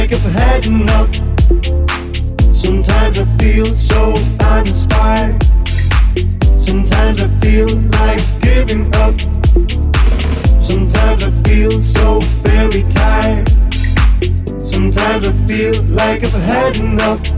like I've had enough. Sometimes I feel so uninspired. Sometimes I feel like giving up. Sometimes I feel so very tired. Sometimes I feel like I've had enough.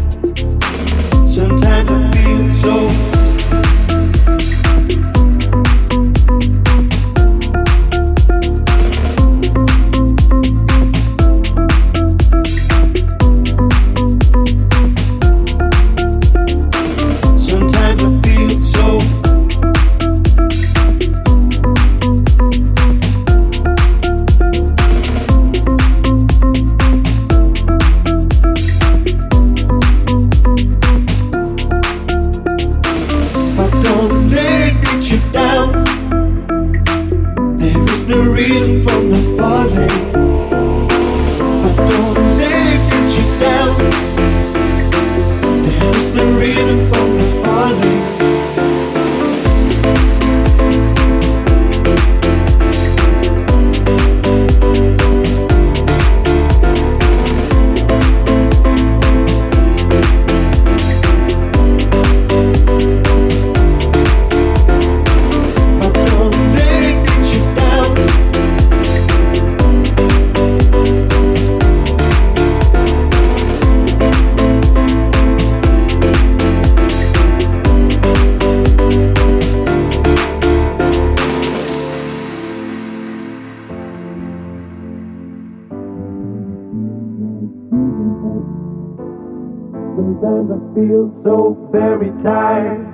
Feel so very tired.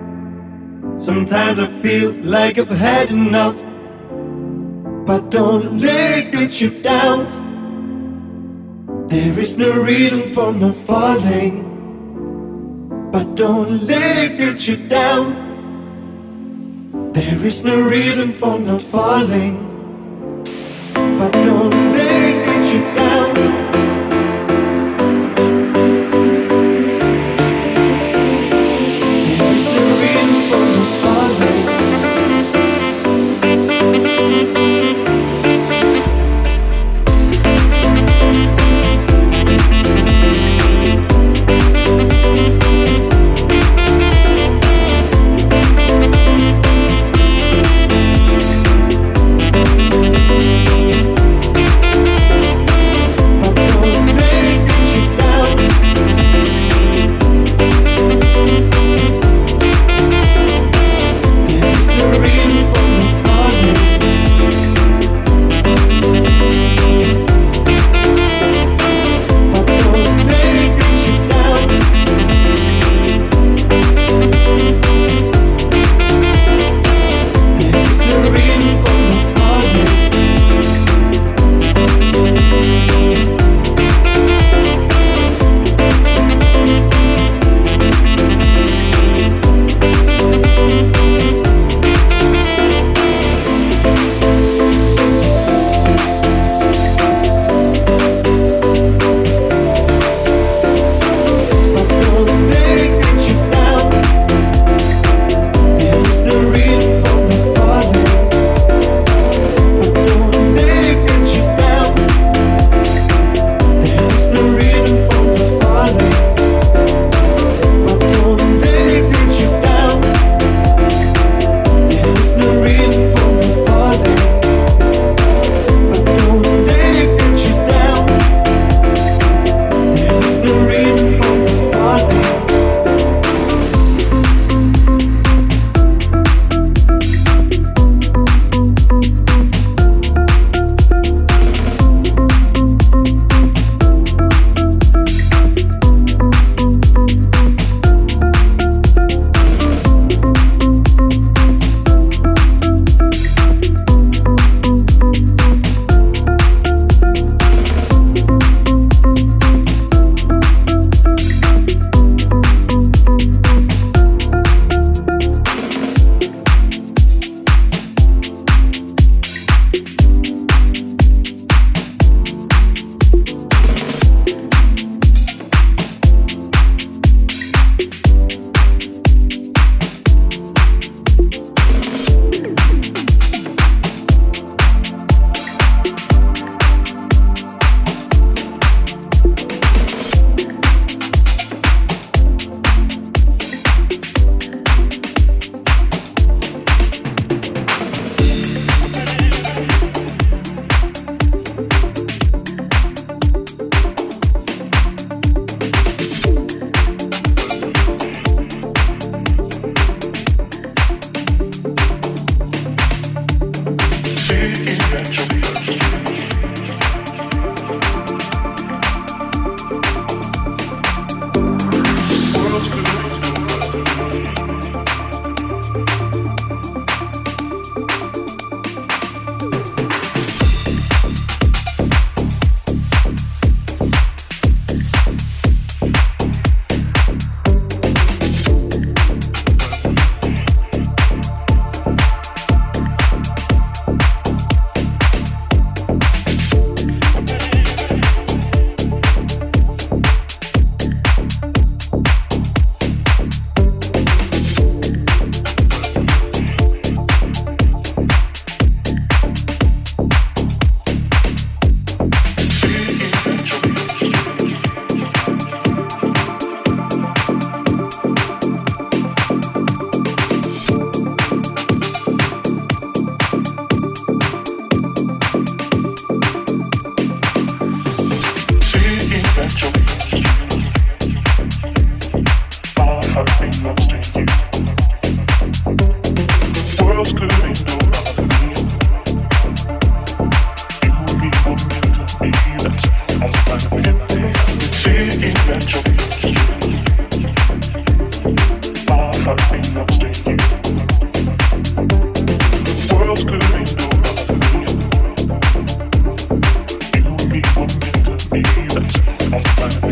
Sometimes I feel like I've had enough. But don't let it get you down. There is no reason for not falling. But don't let it get you down. There is no reason for not falling. But don't World's